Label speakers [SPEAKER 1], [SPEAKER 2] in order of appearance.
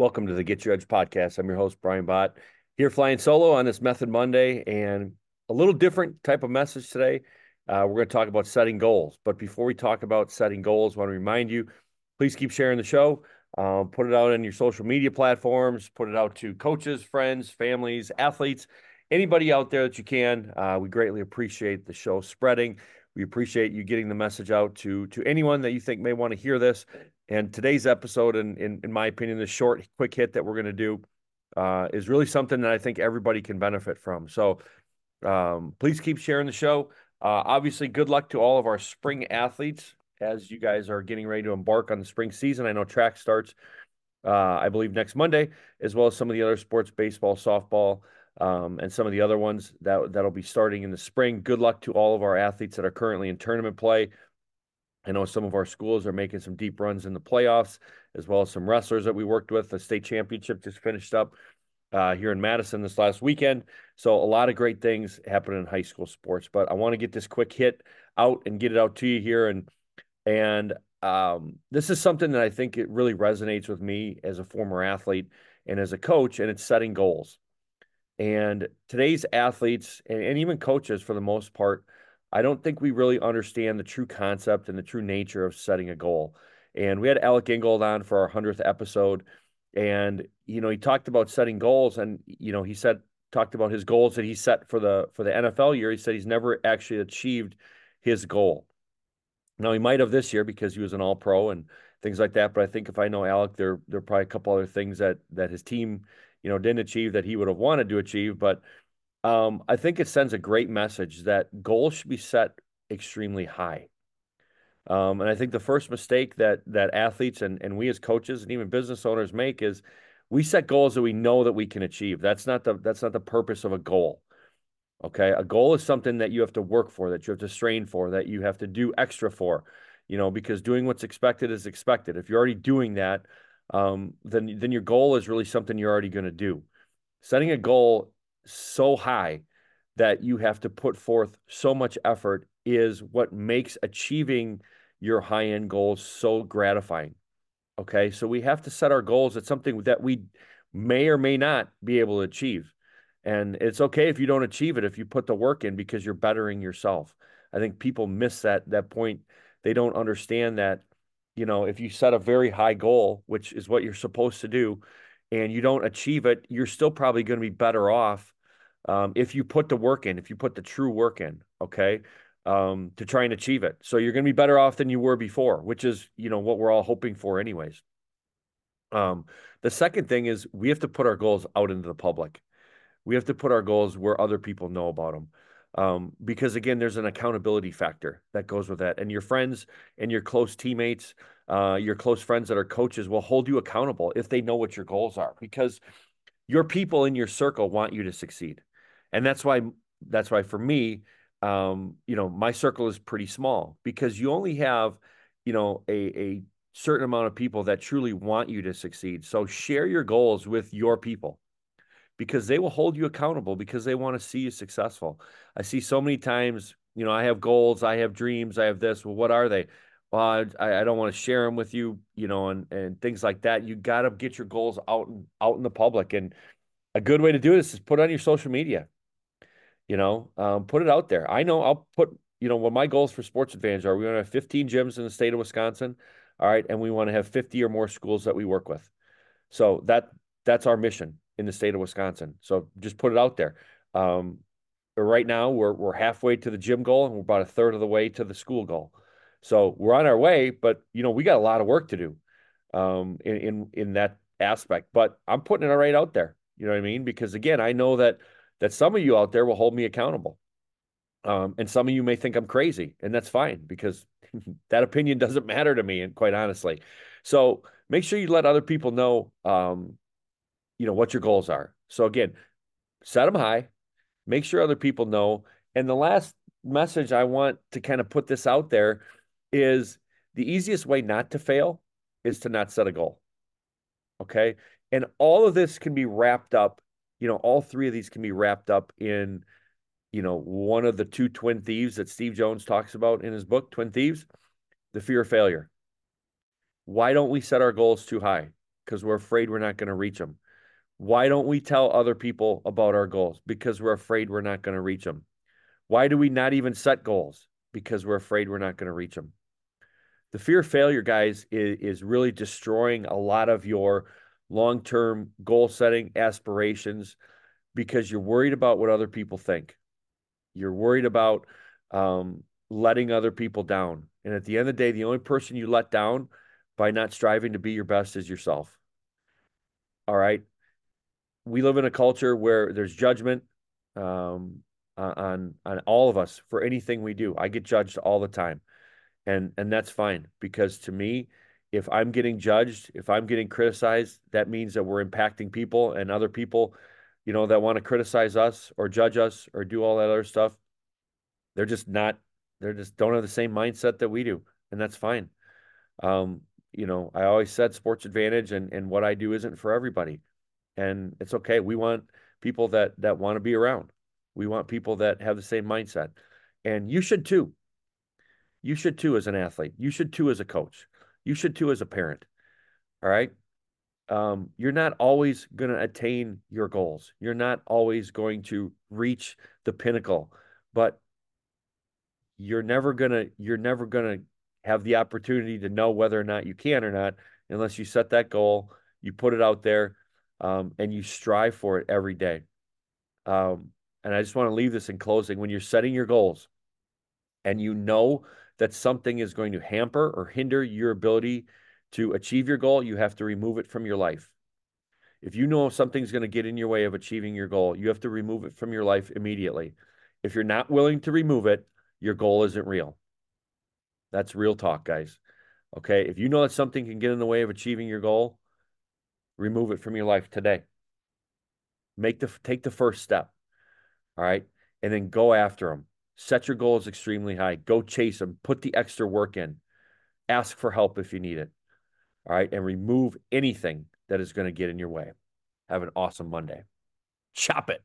[SPEAKER 1] Welcome to the Get Your Edge podcast. I'm your host, Brian Bott, here flying solo on this Method Monday and a little different type of message today. Uh, we're going to talk about setting goals. But before we talk about setting goals, I want to remind you please keep sharing the show. Um, put it out on your social media platforms, put it out to coaches, friends, families, athletes, anybody out there that you can. Uh, we greatly appreciate the show spreading. We appreciate you getting the message out to to anyone that you think may want to hear this. And today's episode, in, in, in my opinion, the short, quick hit that we're going to do uh, is really something that I think everybody can benefit from. So um, please keep sharing the show. Uh, obviously, good luck to all of our spring athletes as you guys are getting ready to embark on the spring season. I know track starts, uh, I believe, next Monday, as well as some of the other sports, baseball, softball, um, and some of the other ones that that'll be starting in the spring. Good luck to all of our athletes that are currently in tournament play. I know some of our schools are making some deep runs in the playoffs, as well as some wrestlers that we worked with. The state championship just finished up uh, here in Madison this last weekend. So a lot of great things happening in high school sports. But I want to get this quick hit out and get it out to you here. And and um, this is something that I think it really resonates with me as a former athlete and as a coach, and it's setting goals. And today's athletes and, and even coaches, for the most part, I don't think we really understand the true concept and the true nature of setting a goal. And we had Alec Ingold on for our 100th episode. And, you know, he talked about setting goals and, you know, he said, talked about his goals that he set for the, for the NFL year. He said he's never actually achieved his goal. Now he might have this year because he was an all pro and things like that. But I think if I know Alec, there, there are probably a couple other things that, that his team, you know, didn't achieve that he would have wanted to achieve. But, um, I think it sends a great message that goals should be set extremely high. Um, and I think the first mistake that that athletes and, and we as coaches and even business owners make is we set goals that we know that we can achieve. That's not the that's not the purpose of a goal. Okay. A goal is something that you have to work for, that you have to strain for, that you have to do extra for, you know, because doing what's expected is expected. If you're already doing that, um, then then your goal is really something you're already going to do. Setting a goal so high that you have to put forth so much effort is what makes achieving your high end goals so gratifying. Okay. So we have to set our goals at something that we may or may not be able to achieve. And it's okay if you don't achieve it if you put the work in because you're bettering yourself. I think people miss that that point. They don't understand that, you know, if you set a very high goal, which is what you're supposed to do, and you don't achieve it, you're still probably going to be better off um, if you put the work in, if you put the true work in, okay, um, to try and achieve it. So you're going to be better off than you were before, which is, you know, what we're all hoping for, anyways. Um, the second thing is we have to put our goals out into the public. We have to put our goals where other people know about them. Um, because again, there's an accountability factor that goes with that. And your friends and your close teammates, uh, your close friends that are coaches will hold you accountable if they know what your goals are because your people in your circle want you to succeed and that's why that's why for me um, you know my circle is pretty small because you only have you know a, a certain amount of people that truly want you to succeed so share your goals with your people because they will hold you accountable because they want to see you successful i see so many times you know i have goals i have dreams i have this well what are they well i, I don't want to share them with you you know and and things like that you got to get your goals out out in the public and a good way to do this is put on your social media you know, um, put it out there. I know I'll put, you know, what my goals for Sports Advantedge are. We want to have 15 gyms in the state of Wisconsin. All right. And we want to have 50 or more schools that we work with. So that that's our mission in the state of Wisconsin. So just put it out there. Um, right now we're we're halfway to the gym goal and we're about a third of the way to the school goal. So we're on our way, but you know, we got a lot of work to do um, in, in in that aspect. But I'm putting it right out there. You know what I mean? Because again, I know that that some of you out there will hold me accountable. Um, and some of you may think I'm crazy, and that's fine because that opinion doesn't matter to me, and quite honestly. So make sure you let other people know, um, you know, what your goals are. So again, set them high, make sure other people know. And the last message I want to kind of put this out there is the easiest way not to fail is to not set a goal. Okay. And all of this can be wrapped up you know, all three of these can be wrapped up in, you know, one of the two twin thieves that Steve Jones talks about in his book, Twin Thieves, the fear of failure. Why don't we set our goals too high? Because we're afraid we're not going to reach them. Why don't we tell other people about our goals? Because we're afraid we're not going to reach them. Why do we not even set goals? Because we're afraid we're not going to reach them. The fear of failure, guys, is, is really destroying a lot of your long term goal setting aspirations because you're worried about what other people think. You're worried about um, letting other people down. And at the end of the day, the only person you let down by not striving to be your best is yourself. All right. We live in a culture where there's judgment um, on on all of us for anything we do. I get judged all the time, and and that's fine because to me, if I'm getting judged, if I'm getting criticized, that means that we're impacting people and other people, you know, that want to criticize us or judge us or do all that other stuff. They're just not they're just don't have the same mindset that we do, and that's fine. Um, you know, I always said sports advantedge and and what I do isn't for everybody. And it's okay. We want people that that want to be around. We want people that have the same mindset. And you should too. You should too as an athlete. You should too as a coach. You should too as a parent. All right. Um, you're not always going to attain your goals. You're not always going to reach the pinnacle, but you're never gonna you're never gonna have the opportunity to know whether or not you can or not unless you set that goal, you put it out there, um, and you strive for it every day. Um, and I just want to leave this in closing. When you're setting your goals, and you know that something is going to hamper or hinder your ability to achieve your goal, you have to remove it from your life. If you know something's going to get in your way of achieving your goal, you have to remove it from your life immediately. If you're not willing to remove it, your goal isn't real. That's real talk, guys. Okay. If you know that something can get in the way of achieving your goal, remove it from your life today. Make the take the first step. All right. And then go after them. Set your goals extremely high. Go chase them. Put the extra work in. Ask for help if you need it. All right. And remove anything that is going to get in your way. Have an awesome Monday. Chop it.